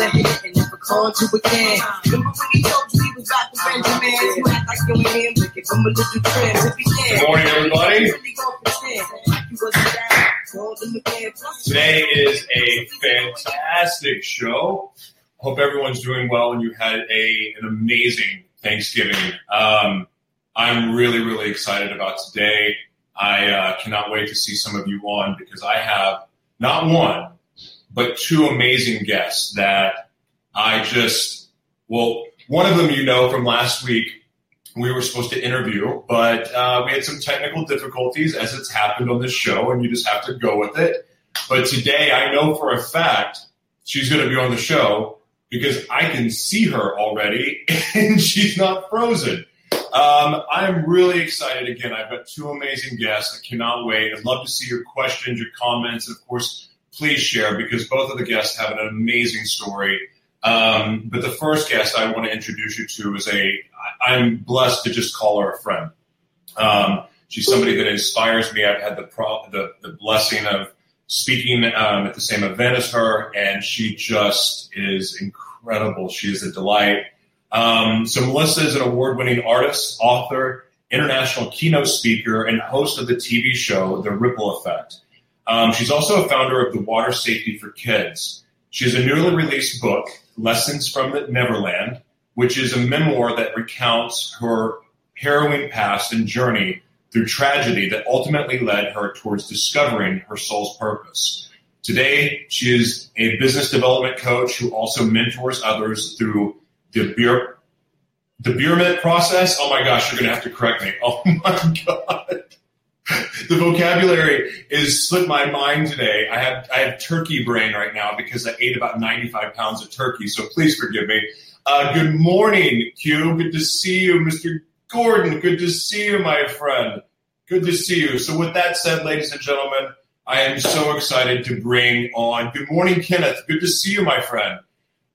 The one hit and never called you again. Remember when he told you he was to Benjamin? You act like you ain't him, give him a little. Good morning, everybody. Today is a fantastic show. Hope everyone's doing well and you had a an amazing Thanksgiving. Um, I'm really, really excited about today. I uh, cannot wait to see some of you on because I have not one, but two amazing guests that I just, well, one of them you know from last week, we were supposed to interview, but uh, we had some technical difficulties as it's happened on this show, and you just have to go with it. But today, I know for a fact she's going to be on the show because I can see her already and she's not frozen. Um, I'm really excited again. I've got two amazing guests. I cannot wait. I'd love to see your questions, your comments, and of course, please share because both of the guests have an amazing story. Um, but the first guest I want to introduce you to is a, I'm blessed to just call her a friend. Um, she's somebody that inspires me. I've had the, pro, the, the blessing of speaking um, at the same event as her, and she just is incredible. She is a delight. Um, so Melissa is an award-winning artist, author, international keynote speaker, and host of the TV show The Ripple Effect. Um, she's also a founder of the Water Safety for Kids. She has a newly released book, Lessons from the Neverland, which is a memoir that recounts her harrowing past and journey through tragedy that ultimately led her towards discovering her soul's purpose. Today, she is a business development coach who also mentors others through the beer, the Beerment process. Oh my gosh, you're going to have to correct me. Oh my God the vocabulary is slipped my mind today. I have I have turkey brain right now because I ate about 95 pounds of turkey. So please forgive me. Uh, good morning, Q. Good to see you, Mr. Gordon. Good to see you, my friend. Good to see you. So with that said, ladies and gentlemen, I am so excited to bring on. Good morning, Kenneth. Good to see you, my friend.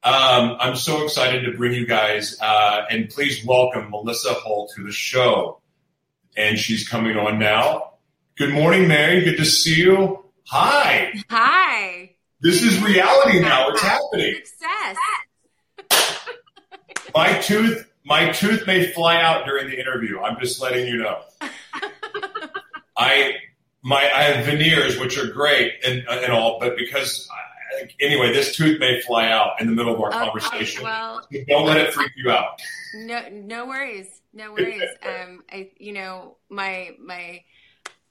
Um, I'm so excited to bring you guys, uh, and please welcome Melissa Hull to the show and she's coming on now. Good morning, Mary. Good to see you. Hi. Hi. This is reality now. It's happening. Success. my tooth, my tooth may fly out during the interview. I'm just letting you know. I my I have veneers, which are great and uh, and all, but because I, anyway, this tooth may fly out in the middle of our Okay, conversation. well- So don't let it freak you out. No, no worries. No worries. Um, I, you know, my my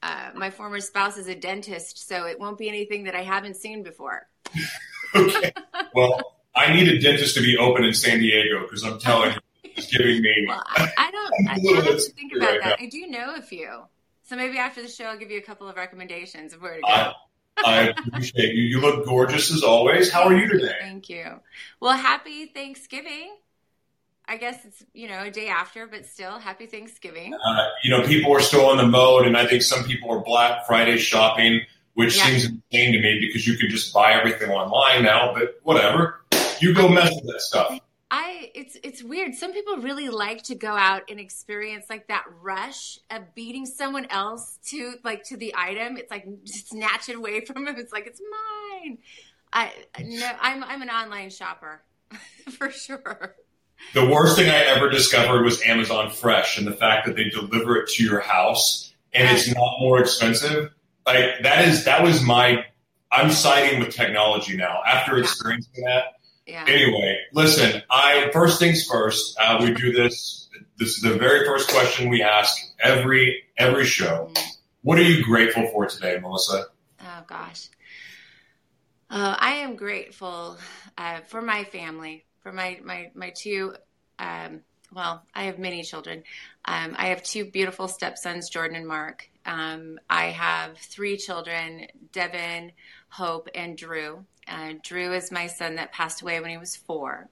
uh, my former spouse is a dentist, so it won't be anything that I haven't seen before. Okay. Well, I need a dentist to be open in San Diego because I'm telling you, it's giving me. Well, I, I don't. I, I'm a little I have to think about right that. I do know a few, so maybe after the show, I'll give you a couple of recommendations of where to go. I, I appreciate you. You look gorgeous as always. How are you today? Thank you. Well, happy Thanksgiving. I guess it's you know a day after, but still, happy Thanksgiving. Uh, you know, people are still in the mode, and I think some people are Black Friday shopping, which Yeah. seems insane to me because you can just buy everything online now. But whatever, you go mess with that stuff. I it's it's weird. Some people really like to go out and experience like that rush of beating someone else to like to the item. It's like snatch it away from them. It's like it's mine. I no, I'm I'm an online shopper for sure. The worst thing I ever discovered was Amazon Fresh and the fact that they deliver it to your house and it's not more expensive. Like that is that was my. I'm siding with technology now after experiencing that. Yeah. Anyway, listen. I first things first. Uh, we do this. This is the very first question we ask every every show. What are you grateful for today, Melissa? Oh gosh. Uh, I am grateful uh, for my family, for my my my two. Um, well, I have many children. Um, I have two beautiful stepsons, Jordan and Mark. Um, I have three children, Devin, Hope, and Drew. Uh, Drew is my son that passed away when he was four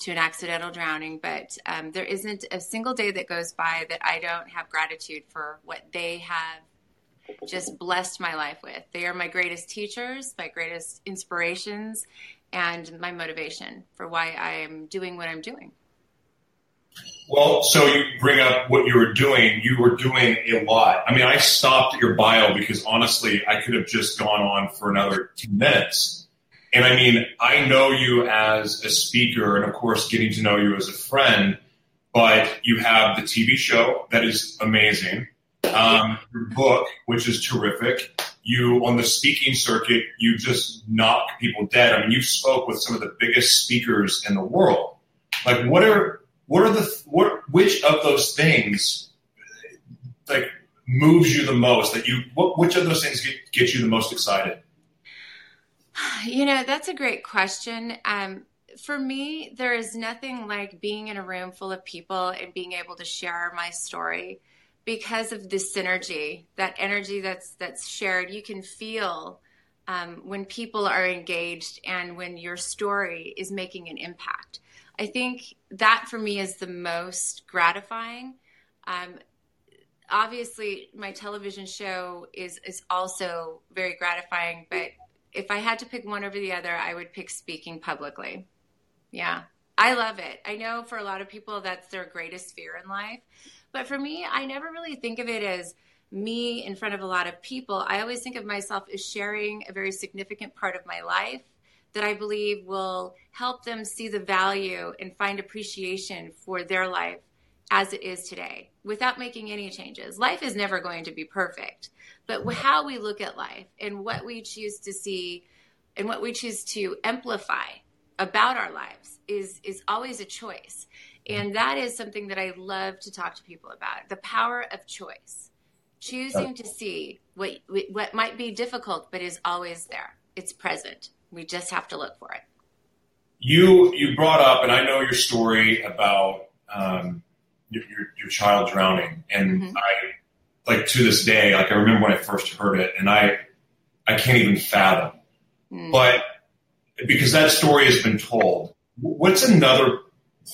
to an accidental drowning, but um, there isn't a single day that goes by that I don't have gratitude for what they have just blessed my life with. They are my greatest teachers, my greatest inspirations, and my motivation for why I am doing what I'm doing. Well, so you bring up what you were doing. You were doing a lot. I mean, I stopped at your bio because honestly, I could have just gone on for another 10 minutes. And I mean, I know you as a speaker and, of course, getting to know you as a friend, but you have the TV show that is amazing um, your book, which is terrific. You on the speaking circuit, you just knock people dead. I mean, you spoke with some of the biggest speakers in the world. Like, what are what are the what which of those things like moves you the most? That you what which of those things get, get you the most excited? You know, that's a great question. Um, for me, there is nothing like being in a room full of people and being able to share my story because of the synergy, that energy that's that's shared, you can feel um, when people are engaged and when your story is making an impact. I think that for me is the most gratifying. Um, obviously, my television show is is also very gratifying, but if I had to pick one over the other, I would pick speaking publicly. Yeah, I love it. I know for a lot of people that's their greatest fear in life. But for me, I never really think of it as me in front of a lot of people. I always think of myself as sharing a very significant part of my life that I believe will help them see the value and find appreciation for their life as it is today without making any changes. Life is never going to be perfect, but how we look at life and what we choose to see and what we choose to amplify about our lives is is always a choice. And that is something that I love to talk to people about the power of choice. Choosing to see what, what might be difficult, but is always there. It's present. We just have to look for it. You you brought up, and I know your story about um, your, your, your child drowning, and mm-hmm. I like to this day, like I remember when I first heard it, and I I can't even fathom. Mm. But because that story has been told, what's another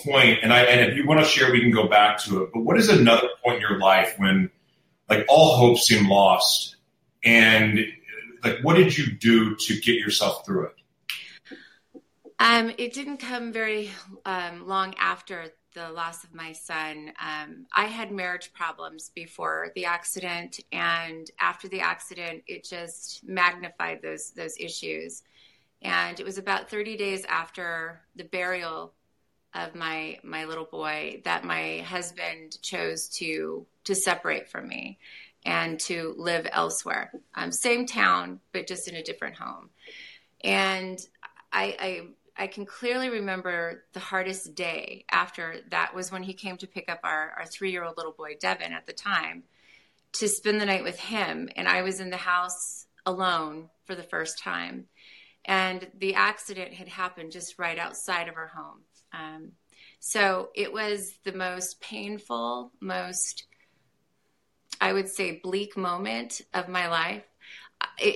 point, and I and if you want to share, we can go back to it. But what is another point in your life when like all hope seemed lost, and like what did you do to get yourself through it? Um, it didn't come very um, long after the loss of my son. Um, I had marriage problems before the accident, and after the accident, it just magnified those those issues. And it was about 30 days after the burial of my my little boy that my husband chose to to separate from me and to live elsewhere um, same town but just in a different home and I, I I can clearly remember the hardest day after that was when he came to pick up our, our three year old little boy, Devin, at the time, to spend the night with him. And I was in the house alone for the first time. And the accident had happened just right outside of our home. Um, so it was the most painful, most, I would say, bleak moment of my life.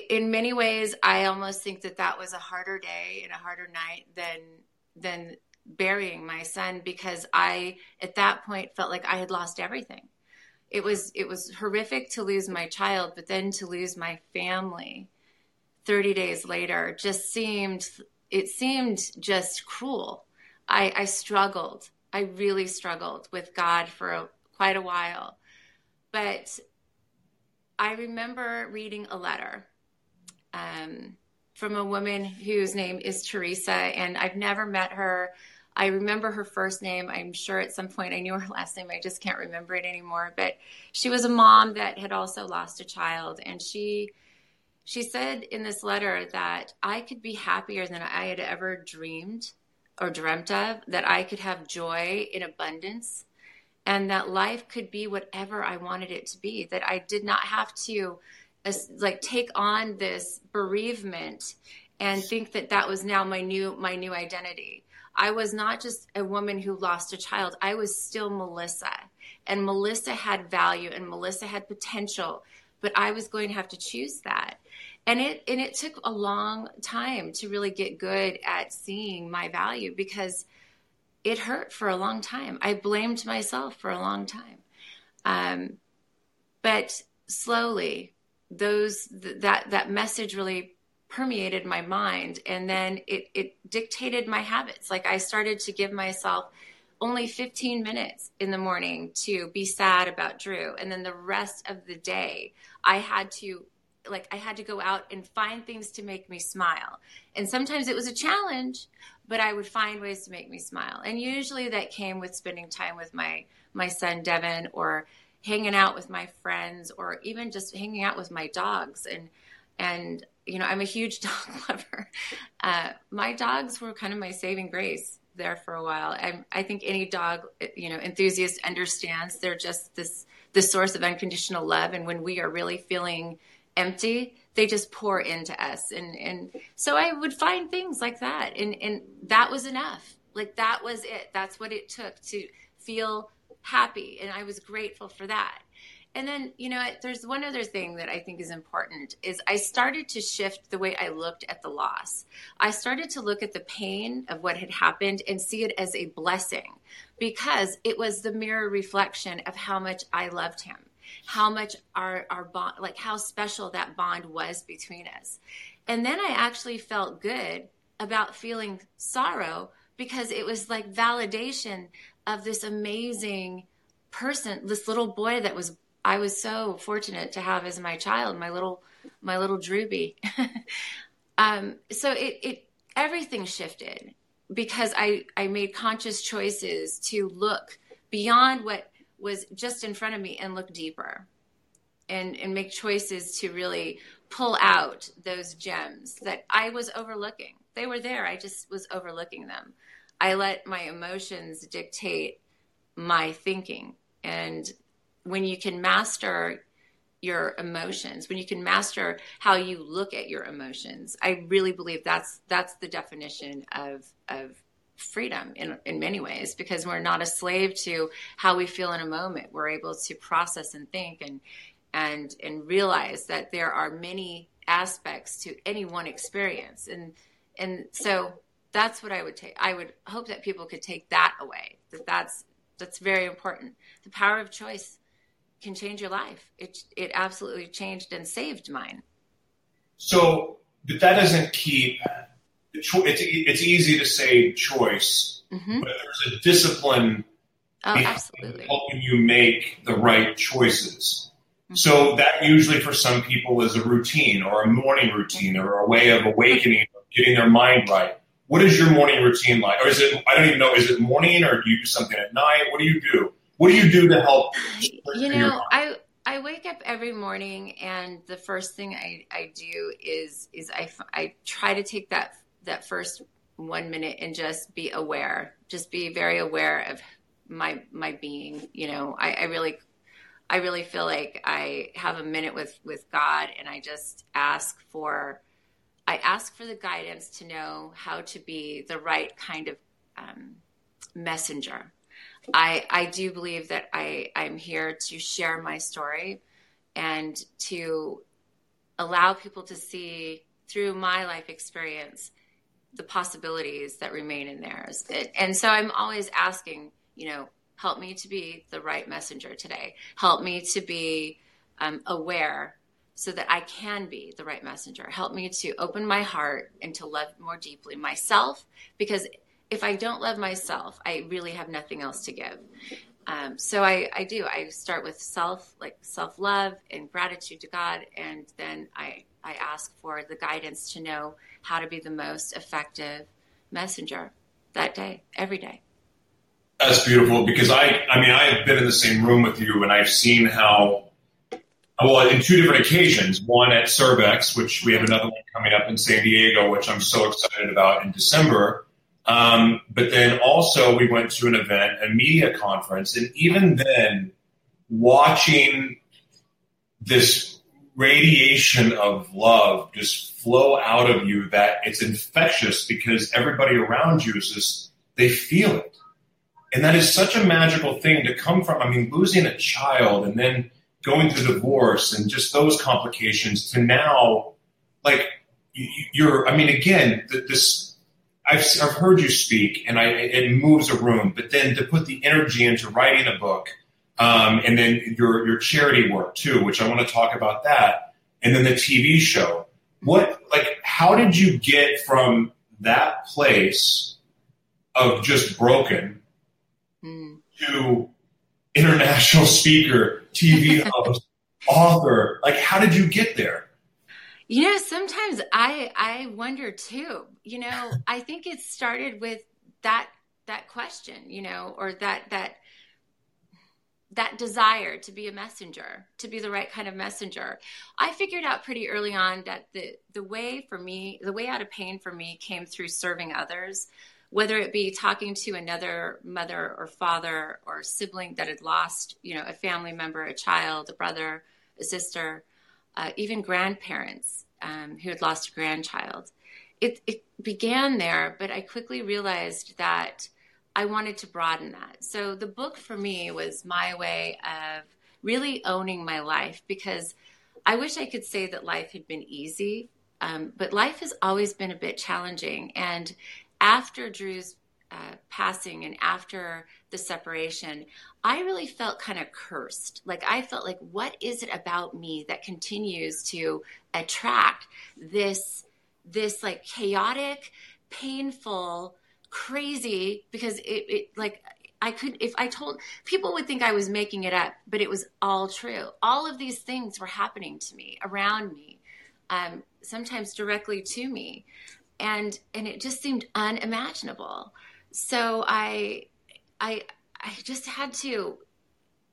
In many ways, I almost think that that was a harder day and a harder night than than burying my son because I, at that point, felt like I had lost everything. It was it was horrific to lose my child, but then to lose my family 30 days later just seemed it seemed just cruel I, I struggled. I really struggled with God for a, quite a while. But I remember reading a letter um, from a woman whose name is Teresa, and I've never met her. I remember her first name. I'm sure at some point I knew her last name. I just can't remember it anymore. But she was a mom that had also lost a child, and she she said in this letter that I could be happier than I had ever dreamed or dreamt of, that I could have joy in abundance, and that life could be whatever I wanted it to be, that I did not have to like take on this bereavement and think that that was now my new my new identity. I was not just a woman who lost a child. I was still Melissa. And Melissa had value and Melissa had potential, but I was going to have to choose that. And it and it took a long time to really get good at seeing my value because it hurt for a long time. I blamed myself for a long time. Um, but slowly, those th- that that message really permeated my mind, and then it it dictated my habits. Like I started to give myself only 15 minutes in the morning to be sad about Drew, and then the rest of the day I had to like I had to go out and find things to make me smile. And sometimes it was a challenge, but I would find ways to make me smile. And usually that came with spending time with my my son Devin or hanging out with my friends or even just hanging out with my dogs and and you know I'm a huge dog lover. Uh, my dogs were kind of my saving grace there for a while. I, I think any dog you know enthusiast understands they're just this this source of unconditional love and when we are really feeling empty they just pour into us. And and so i would find things like that. And and that was enough. Like that was it. That's what it took to feel happy. And i was grateful for that. And then you know there's one other thing that i think is important is i started to shift the way i looked at the loss. I started to look at the pain of what had happened and see it as a blessing because it was the mirror reflection of how much i loved him how much our our bond like how special that bond was between us. And then i actually felt good about feeling sorrow because it was like validation of this amazing person this little boy that was i was so fortunate to have as my child my little my little drewby um so it it everything shifted because i i made conscious choices to look beyond what was just in front of me and look deeper and, and make choices to really pull out those gems that I was overlooking. They were there, I just was overlooking them. I let my emotions dictate my thinking. And when you can master your emotions, when you can master how you look at your emotions, I really believe that's that's the definition of of freedom in, in many ways because we're not a slave to how we feel in a moment. We're able to process and think and and and realize that there are many aspects to any one experience. And and so that's what I would take. I would hope that people could take that away. That that's that's very important. The power of choice can change your life. It it absolutely changed and saved mine. So, but that doesn't keep it's, it's easy to say choice, mm-hmm. but there's a discipline oh, absolutely. helping you make the right choices. Mm-hmm. So that usually for some people is a routine or a morning routine or a way of awakening, getting their mind right. What is your morning routine like? Or is it, I don't even know, is it morning or do you do something at night? What do you do? What do you do to help? You know, I, I wake up every morning and the first thing I, I do is, is I, I try to take that that first one minute and just be aware, just be very aware of my my being. You know, I, I really I really feel like I have a minute with with God, and I just ask for I ask for the guidance to know how to be the right kind of um, messenger. I I do believe that I I'm here to share my story and to allow people to see through my life experience the possibilities that remain in theirs. and so I'm always asking, you know, help me to be the right messenger today. Help me to be um, aware so that I can be the right messenger. Help me to open my heart and to love more deeply myself because if I don't love myself, I really have nothing else to give. Um, so I, I do. I start with self, like self love and gratitude to God, and then I I ask for the guidance to know how to be the most effective messenger that day, every day. That's beautiful because I, I mean, I've been in the same room with you and I've seen how, well, in two different occasions, one at Cervex, which we have another one coming up in San Diego, which I'm so excited about in December. Um, but then also we went to an event, a media conference, and even then, watching this radiation of love just flow out of you that it's infectious because everybody around you is just they feel it. And that is such a magical thing to come from. I mean, losing a child and then going through divorce and just those complications to now, like, you're, I mean, again, this, I've, I've heard you speak and I, it moves a room, but then to put the energy into writing a book, um, and then your, your charity work too, which I want to talk about that. And then the TV show. What, like, how did you get from that place of just broken mm. to international speaker, TV host, author. Like, how did you get there? You know, sometimes I I wonder too. You know, I think it started with that that question, you know, or that that that desire to be a messenger, to be the right kind of messenger. I figured out pretty early on that the the way for me, the way out of pain for me came through serving others whether it be talking to another mother or father or sibling that had lost, you know, a family member, a child, a brother, a sister, uh, even grandparents um, who had lost a grandchild. It, it began there, but I quickly realized that I wanted to broaden that. So the book for me was my way of really owning my life because I wish I could say that life had been easy, um, but life has always been a bit challenging. And after Drew's uh, passing and after the separation, I really felt kind of cursed. Like I felt like, what is it about me that continues to attract this, this like chaotic, painful, crazy? Because it, it like I could, if I told people would think I was making it up, but it was all true. All of these things were happening to me, around me, um, sometimes directly to me and and it just seemed unimaginable so i i i just had to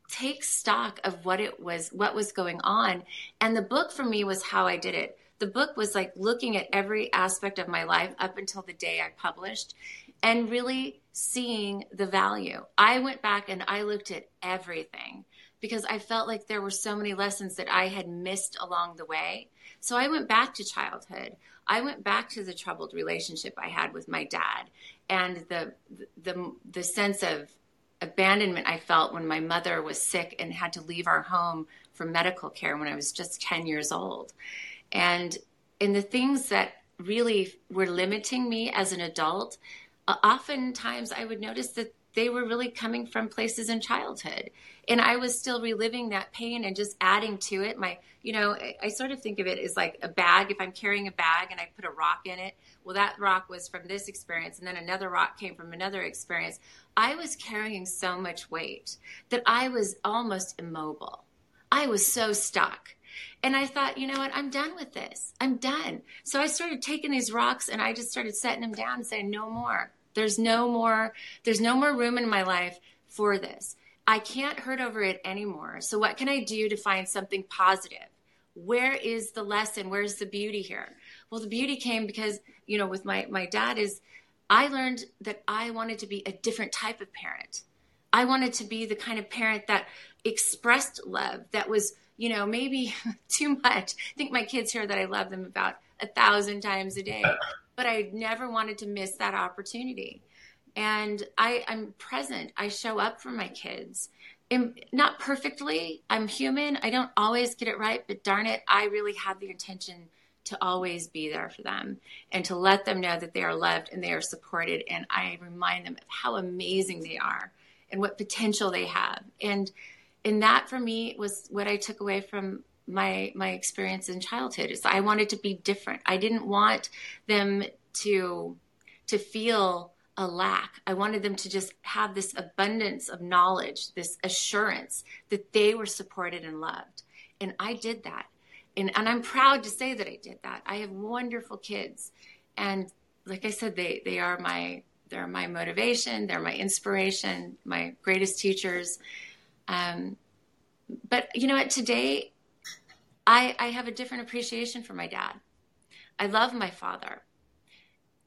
take stock of what it was what was going on and the book for me was how i did it the book was like looking at every aspect of my life up until the day i published and really seeing the value. I went back and i looked at everything because i felt like there were so many lessons that i had missed along the way. So i went back to childhood. I went back to the troubled relationship I had with my dad and the the the sense of abandonment I felt when my mother was sick and had to leave our home for medical care when I was just 10 years old. And in the things that really were limiting me as an adult, oftentimes I would notice that they were really coming from places in childhood and i was still reliving that pain and just adding to it my you know I, I, sort of think of it as like a bag if i'm carrying a bag and i put a rock in it well that rock was from this experience and then another rock came from another experience i was carrying so much weight that i was almost immobile i was so stuck and I thought, you know what? I'm done with this. I'm done. So I started taking these rocks and I just started setting them down and saying, no more. There's no more there's no more room in my life for this. I can't hurt over it anymore. So what can I do to find something positive? Where is the lesson? Where's the beauty here? Well, the beauty came because, you know, with my my dad is I learned that I wanted to be a different type of parent. I wanted to be the kind of parent that expressed love, that was, you know, maybe too much. I think my kids hear that I love them about a thousand times a day but I never wanted to miss that opportunity. And I, I'm present. I show up for my kids. And not perfectly. I'm human. I don't always get it right, but darn it, I really have the intention to always be there for them and to let them know that they are loved and they are supported. And I remind them of how amazing they are and what potential they have. And and that for me was what I took away from my my experience in childhood is I wanted to be different. I didn't want them to to feel a lack. I wanted them to just have this abundance of knowledge, this assurance that they were supported and loved. And I did that. And, and I'm proud to say that I did that. I have wonderful kids. And like I said, they, they are my they're my motivation, they're my inspiration, my greatest teachers. Um, but you know what? Today I, I have a different appreciation for my dad. I love my father.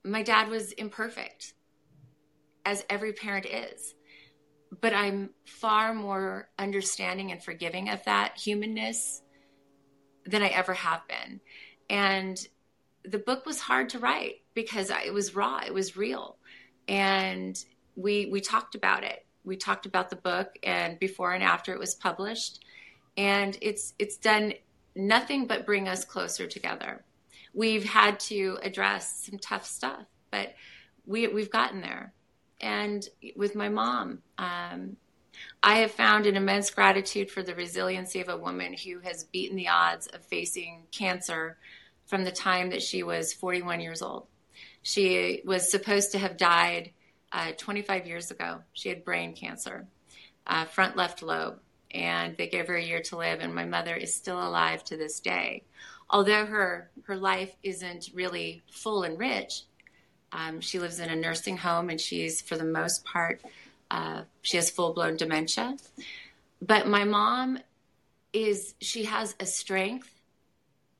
My dad was imperfect, as every parent is. But I'm far more understanding and forgiving of that humanness than I ever have been. And the book was hard to write because it was raw, it was real. And we we talked about it. We talked about the book and before and after it was published. And it's it's done nothing but bring us closer together. We've had to address some tough stuff, but we we've gotten there. And with my mom, um, I have found an immense gratitude for the resiliency of a woman who has beaten the odds of facing cancer from the time that she was 41 years old. She was supposed to have died uh, 25 years ago. She had brain cancer, uh, front left lobe, and they gave her a year to live. And my mother is still alive to this day. Although her, her life isn't really full and rich, um, she lives in a nursing home and she's, for the most part, uh, she has full blown dementia. But my mom is, she has a strength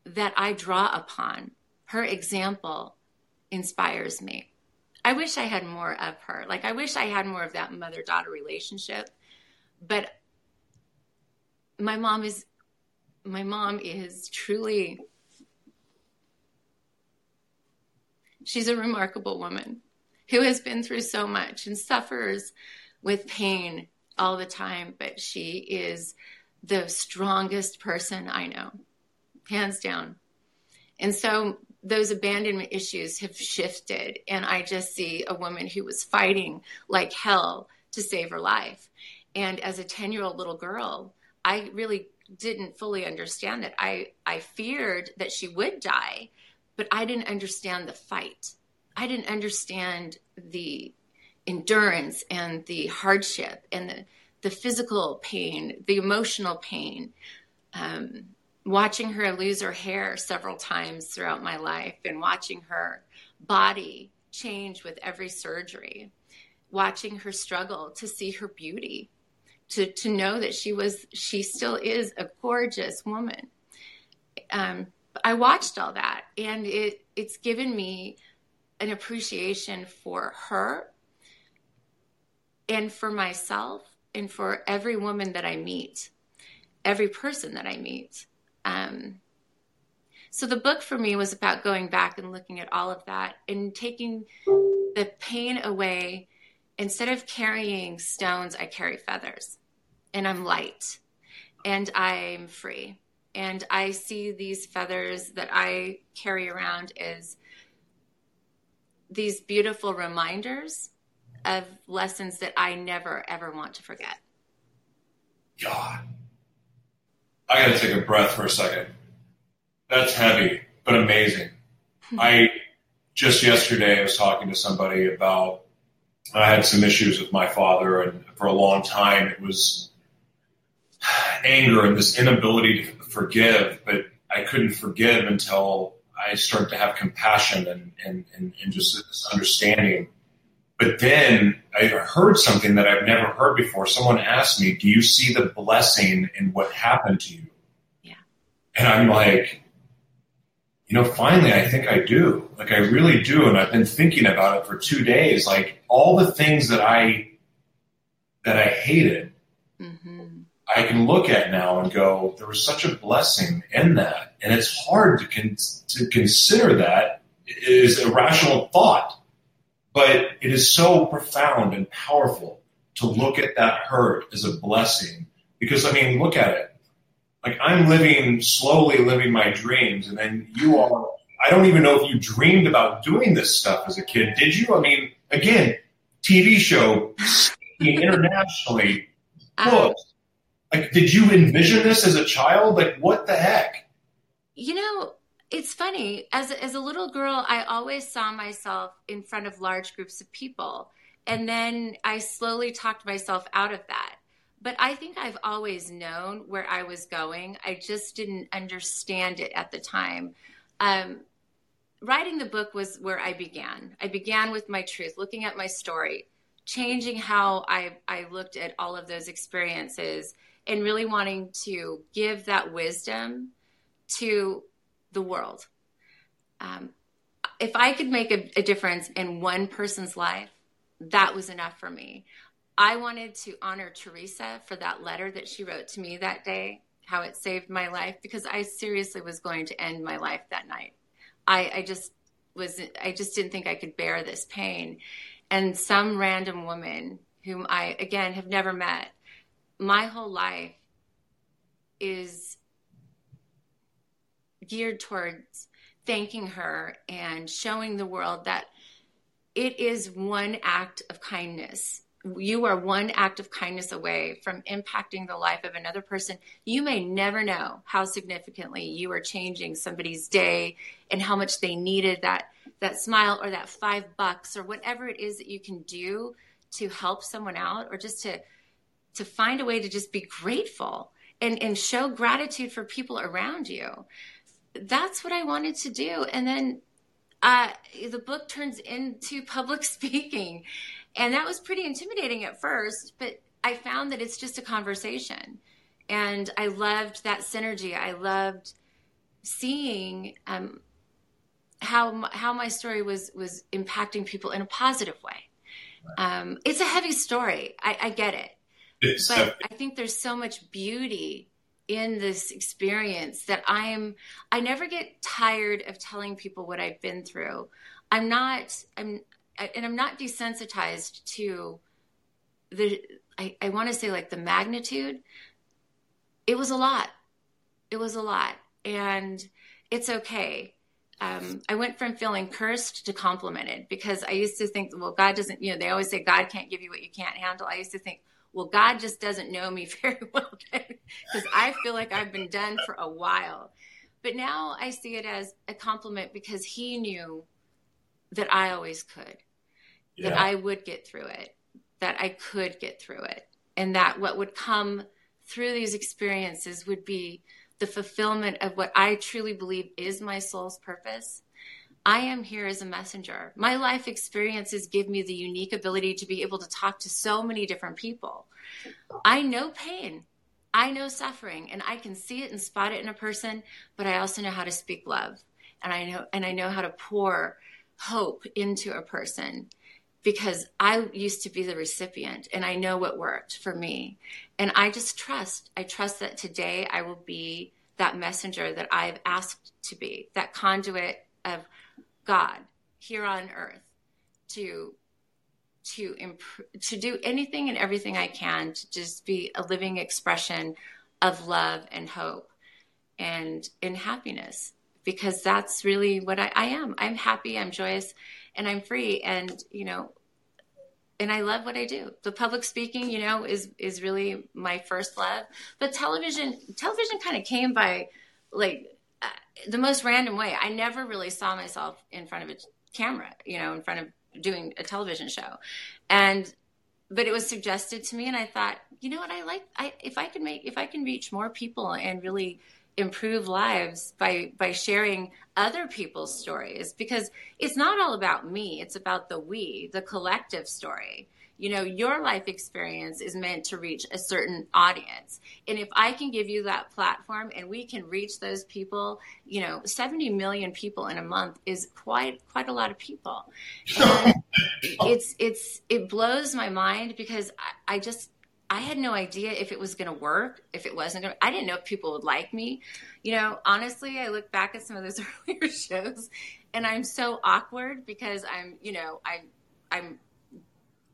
that I draw upon. Her example inspires me. I wish I had more of her. Like, I wish I had more of that mother daughter relationship. But my mom is, my mom is truly, she's a remarkable woman who has been through so much and suffers with pain all the time, but she is the strongest person I know, hands down. And so those abandonment issues have shifted, and I just see a woman who was fighting like hell to save her life. And as a 10 year old little girl, I really didn't fully understand it. I, I feared that she would die, but I didn't understand the fight. I didn't understand the endurance and the hardship and the, the physical pain, the emotional pain. Um, watching her lose her hair several times throughout my life and watching her body change with every surgery, watching her struggle to see her beauty, to, to know that she was, she still is a gorgeous woman. Um, I watched all that and it, it's given me an appreciation for her and for myself and for every woman that I meet, every person that I meet. Um, so the book for me was about going back and looking at all of that and taking the pain away. Instead of carrying stones, I carry feathers and I'm light and I'm free. And I see these feathers that I carry around as these beautiful reminders of lessons that I never ever want to forget. God. I gotta take a breath for a second. That's heavy, but amazing. Hmm. I just yesterday I was talking to somebody about I had some issues with my father, and for a long time it was anger and this inability to forgive, but I couldn't forgive until I started to have compassion and, and, and, and just this understanding. But then I heard something that I've never heard before. Someone asked me, Do you see the blessing in what happened to you? Yeah. And I'm like, you know, finally, I think I do. Like, I really do. And I've been thinking about it for two days. Like, all the things that I, that I hated. I can look at now and go, there was such a blessing in that. And it's hard to, con- to consider that is a rational thought, but it is so profound and powerful to look at that hurt as a blessing. Because, I mean, look at it. Like, I'm living, slowly living my dreams, and then you are, I don't even know if you dreamed about doing this stuff as a kid. Did you? I mean, again, TV show, internationally, books. Like, did you envision this as a child? Like, what the heck? You know, it's funny. As as a little girl, I always saw myself in front of large groups of people. And then I slowly talked myself out of that. But I think I've always known where I was going. I just didn't understand it at the time. Um, writing the book was where I began. I began with my truth, looking at my story, changing how I, I looked at all of those experiences and really wanting to give that wisdom to the world. Um, if I could make a, a difference in one person's life, that was enough for me. I wanted to honor Teresa for that letter that she wrote to me that day how it saved my life because I seriously was going to end my life that night. I, I just was, I just didn't think I could bear this pain. And some random woman whom I, again, have never met, my whole life is geared towards thanking her and showing the world that it is one act of kindness you are one act of kindness away from impacting the life of another person. You may never know how significantly you are changing somebody's day and how much they needed that that smile or that 5 bucks or whatever it is that you can do to help someone out or just to to find a way to just be grateful and and show gratitude for people around you. That's what I wanted to do and then uh, the book turns into public speaking and that was pretty intimidating at first, but I found that it's just a conversation. And I loved that synergy. I loved seeing um, how how my story was was impacting people in a positive way. Um, it's a heavy story. I, I get it, but I think there's so much beauty in this experience that I am. I never get tired of telling people what I've been through. I'm not. I'm and I'm not desensitized to the I, I want to say like the magnitude. It was a lot. It was a lot. And it's okay. Um, I went from feeling cursed to complimented because I used to think, well, God doesn't, you know, they always say God can't give you what you can't handle. I used to think, well, God just doesn't know me very well because I feel like I've been done for a while. But now I see it as a compliment because He knew that I always could yeah. that I would get through it, that I could get through it, and that what would come through these experiences would be the fulfillment of what I truly believe is my soul's purpose. I am here as a messenger. My life experiences give me the unique ability to be able to talk to so many different people. I know pain. I know suffering and I can see it and spot it in a person, but I also know how to speak love. And I know and I know how to pour hope into a person because I used to be the recipient and I know what worked for me. And I just trust, I trust that today I will be that messenger that I've asked to be, that conduit of God here on earth to to improve, to do anything and everything I can to just be a living expression of love and hope and in happiness because that's really what I, I am. I'm happy, I'm joyous, and I'm free. And, you know, and I love what I do. The public speaking, you know, is is really my first love. But television, television kind of came by like the most random way. I never really saw myself in front of a camera, you know, in front of doing a television show, and but it was suggested to me, and I thought, you know what, I like. I if I can make if I can reach more people and really improve lives by by sharing other people's stories because it's not all about me it's about the we the collective story you know your life experience is meant to reach a certain audience and if i can give you that platform and we can reach those people you know 70 million people in a month is quite quite a lot of people and it's it's it blows my mind because I, I just I had no idea if it was going to work, if it wasn't going to. I didn't know if people would like me. You know, honestly, I look back at some of those earlier shows and I'm so awkward because I'm, you know, I'm, I'm,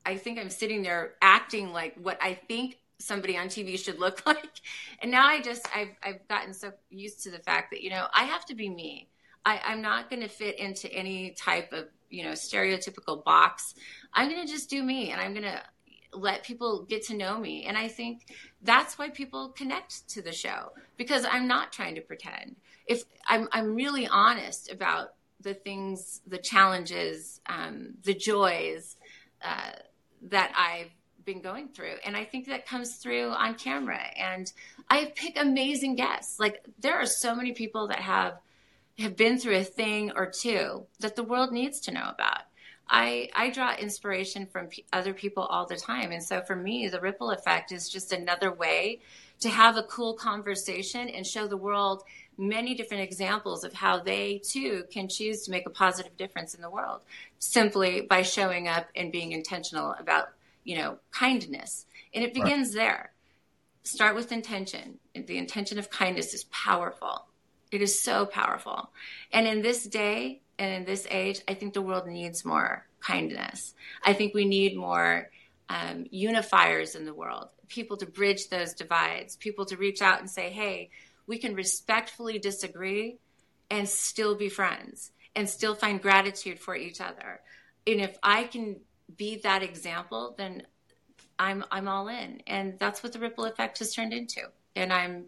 I think I'm sitting there acting like what I think somebody on TV should look like. And now I just, I've, I've gotten so used to the fact that, you know, I have to be me. I, I'm not going to fit into any type of, you know, stereotypical box. I'm going to just do me and I'm going to let people get to know me. And I think that's why people connect to the show because I'm not trying to pretend. If I'm, I'm really honest about the things, the challenges, um, the joys uh, that I've been going through. And I think that comes through on camera. And I pick amazing guests. Like there are so many people that have have been through a thing or two that the world needs to know about. I I draw inspiration from p- other people all the time, and so for me, the ripple effect is just another way to have a cool conversation and show the world many different examples of how they too can choose to make a positive difference in the world simply by showing up and being intentional about you know kindness and it begins right. there start with intention. The intention of kindness is powerful. It is so powerful. And in this day and in this age, I think the world needs more kindness. I think we need more um, unifiers in the world, people to bridge those divides, people to reach out and say, hey, we can respectfully disagree and still be friends and still find gratitude for each other. And if I can be that example, then I'm I'm all in. And that's what the ripple effect has turned into. And I'm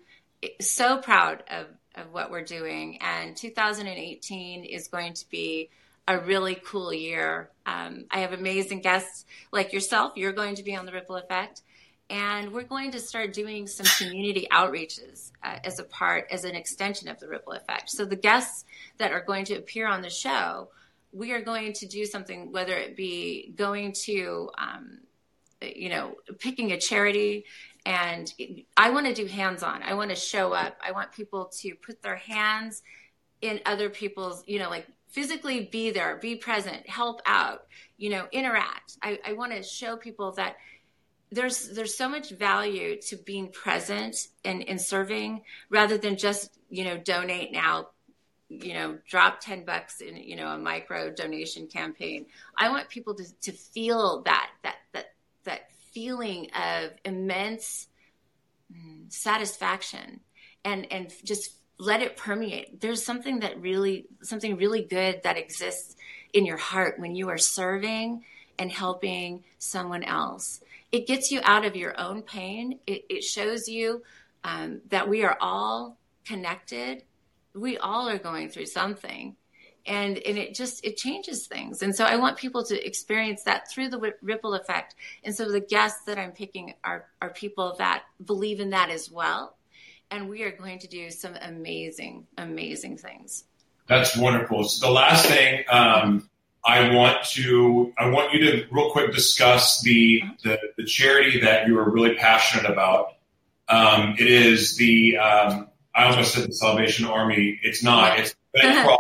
so proud of, of what we're doing. And 2018 is going to be a really cool year. Um, I have amazing guests like yourself. You're going to be on the ripple effect. And we're going to start doing some community outreaches uh, as a part, as an extension of the ripple effect. So the guests that are going to appear on the show, we are going to do something, whether it be going to, um, you know, picking a charity. And I want to do hands on. I want to show up. I want people to put their hands in other people's, you know, like physically be there, be present, help out, you know, interact. I, I want to show people that there's there's so much value to being present and, and serving rather than just you know donate now you know drop 10 bucks in you know a micro donation campaign. I want people to, to feel that that that that feeling of immense mm, satisfaction and and just let it permeate. There's something that really something really good that exists in your heart when you are serving and helping someone else it gets you out of your own pain. It, it shows you um, that we are all connected. We all are going through something. And, and it just it changes things and so i want people to experience that through the ripple effect and so the guests that i'm picking are, are people that believe in that as well and we are going to do some amazing amazing things that's wonderful so the last thing um, I want to I want you to real quick discuss the the, the charity that you are really passionate about. Um, it is the um, I almost said the Salvation Army. It's not. It's Red Cross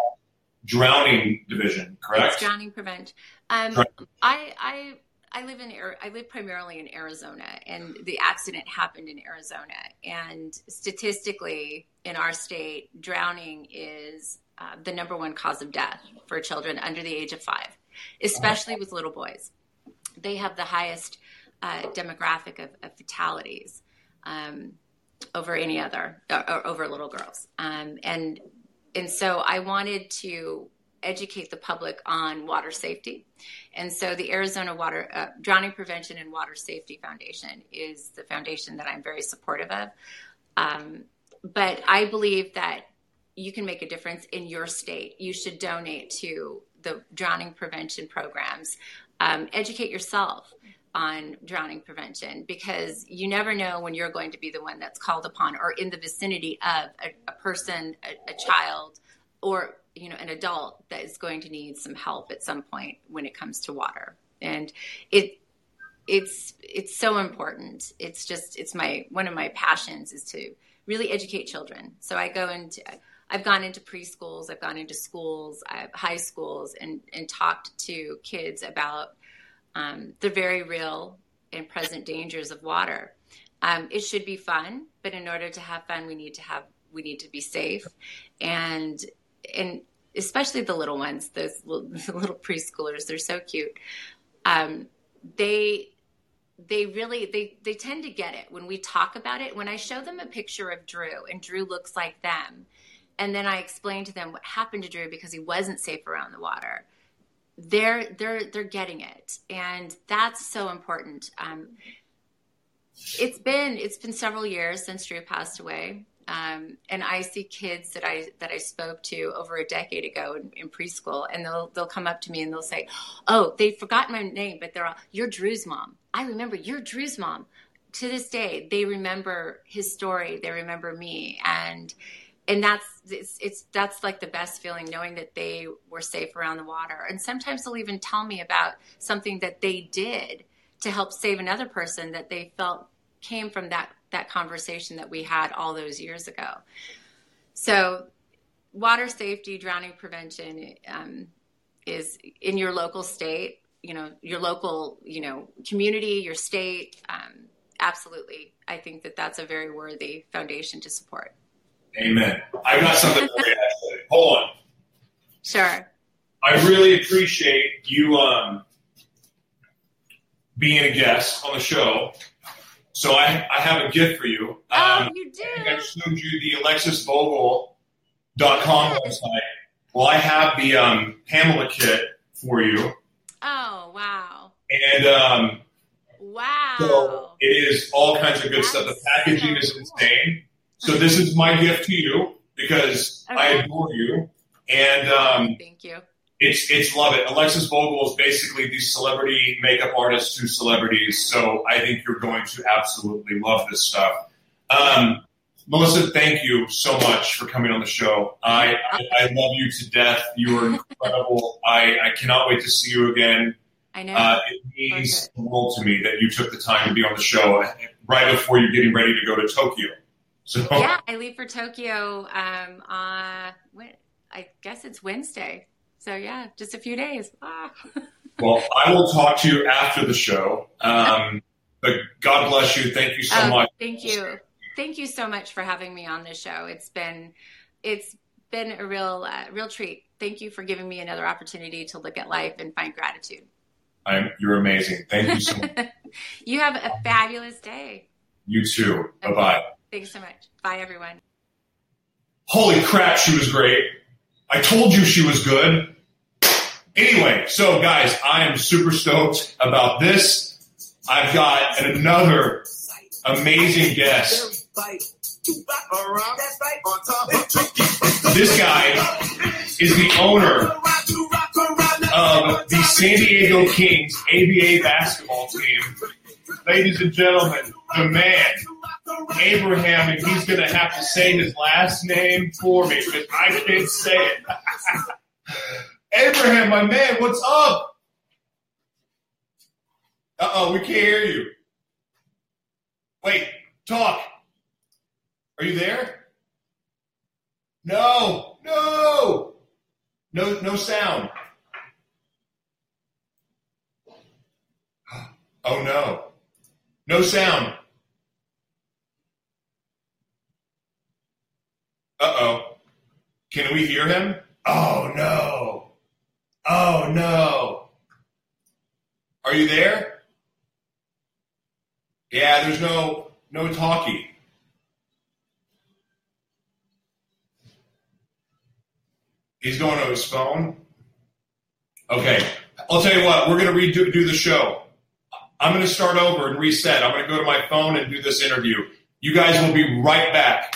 Drowning Division. Correct. It's drowning prevent. Um, I I I live in I live primarily in Arizona, and the accident happened in Arizona. And statistically, in our state, drowning is uh, the number one cause of death for children under the age of five, especially with little boys. They have the highest uh, demographic of, of fatalities um, over any other, or, or over little girls. Um, and and so I wanted to educate the public on water safety. And so the Arizona Water uh, Drowning Prevention and Water Safety Foundation is the foundation that I'm very supportive of. Um, but I believe that you can make a difference in your state. You should donate to the drowning prevention programs. Um, educate yourself on drowning prevention because you never know when you're going to be the one that's called upon or in the vicinity of a, a person, a, a, child, or you know an adult that is going to need some help at some point when it comes to water. And it it's it's so important. It's just it's my one of my passions is to really educate children. So I go into I've gone into preschools, I've gone into schools, high schools, and, and talked to kids about um, the very real and present dangers of water. Um, it should be fun, but in order to have fun, we need to have we need to be safe, and and especially the little ones, those little, little preschoolers, they're so cute. Um, they they really they they tend to get it when we talk about it. When I show them a picture of Drew and Drew looks like them, and then I explained to them what happened to Drew because he wasn't safe around the water. They're they're they're getting it, and that's so important. Um, it's been it's been several years since Drew passed away, um, and I see kids that I that I spoke to over a decade ago in, in, preschool, and they'll they'll come up to me and they'll say, "Oh, they've forgotten my name, but they're all, you're Drew's mom. I remember you're Drew's mom." To this day, they remember his story. They remember me, and and that's it's, it's that's like the best feeling knowing that they were safe around the water. And sometimes they'll even tell me about something that they did to help save another person that they felt came from that that conversation that we had all those years ago. So water safety drowning prevention um, is in your local state you know your local you know community your state um, absolutely, I think that that's a very worthy foundation to support. Amen. I got something for you. Actually, hold on. Sure. I really appreciate you um, being a guest on the show. So I, I have a gift for you. Oh, Um, you do. I I showed you the AlexisVogel.com website. Well, I have the um, Pamela kit for you. Oh, wow. And um, Wow. so it is all kinds of good That's stuff. The packaging so is insane. So this is my gift to you because I adore you. And um, Thank you. it's it's love it. Alexis Vogel is basically the celebrity makeup artist to celebrities. So I think you're going to absolutely love this stuff. Um, Melissa, thank you so much for coming on the show. I, I, I love you to death. You are incredible. I, I cannot wait to see you again. I know. Uh, it means the world to me that you took the time to be on the show right before you're getting ready to go to Tokyo. So yeah, I leave for Tokyo. Um, uh, I guess it's Wednesday. So yeah, just a few days. Ah. Well, I will talk to you after the show. Um, but God bless you. Thank you so Oh, much. Thank you. Thank you so much for having me on this show. It's been, it's been a real, uh, real treat. Thank you for giving me another opportunity to look at life and find gratitude. I'm, you're amazing. Thank you so much. you have a fabulous day. You too. Bye bye. Thanks so much. Bye, everyone. Holy crap, she was great. I told you she was good. Anyway, so guys, I am super stoked about this. I've got another amazing guest. This guy is the owner of the San Diego Kings ABA basketball team. Ladies and gentlemen, the man, Abraham, and he's going to have to say his last name for me because I can't say it. Abraham, my man, what's up? Uh oh, we can't hear you. Wait, talk. Are you there? No, no, no, no sound. Oh no, no sound. Uh oh. Can we hear him? Oh no. Oh no. Are you there? Yeah, there's no no talkie. He's going to his phone. Okay, I'll tell you what. We're going to redo do the show. I'm going to start over and reset. I'm going to go to my phone and do this interview. You guys will be right back.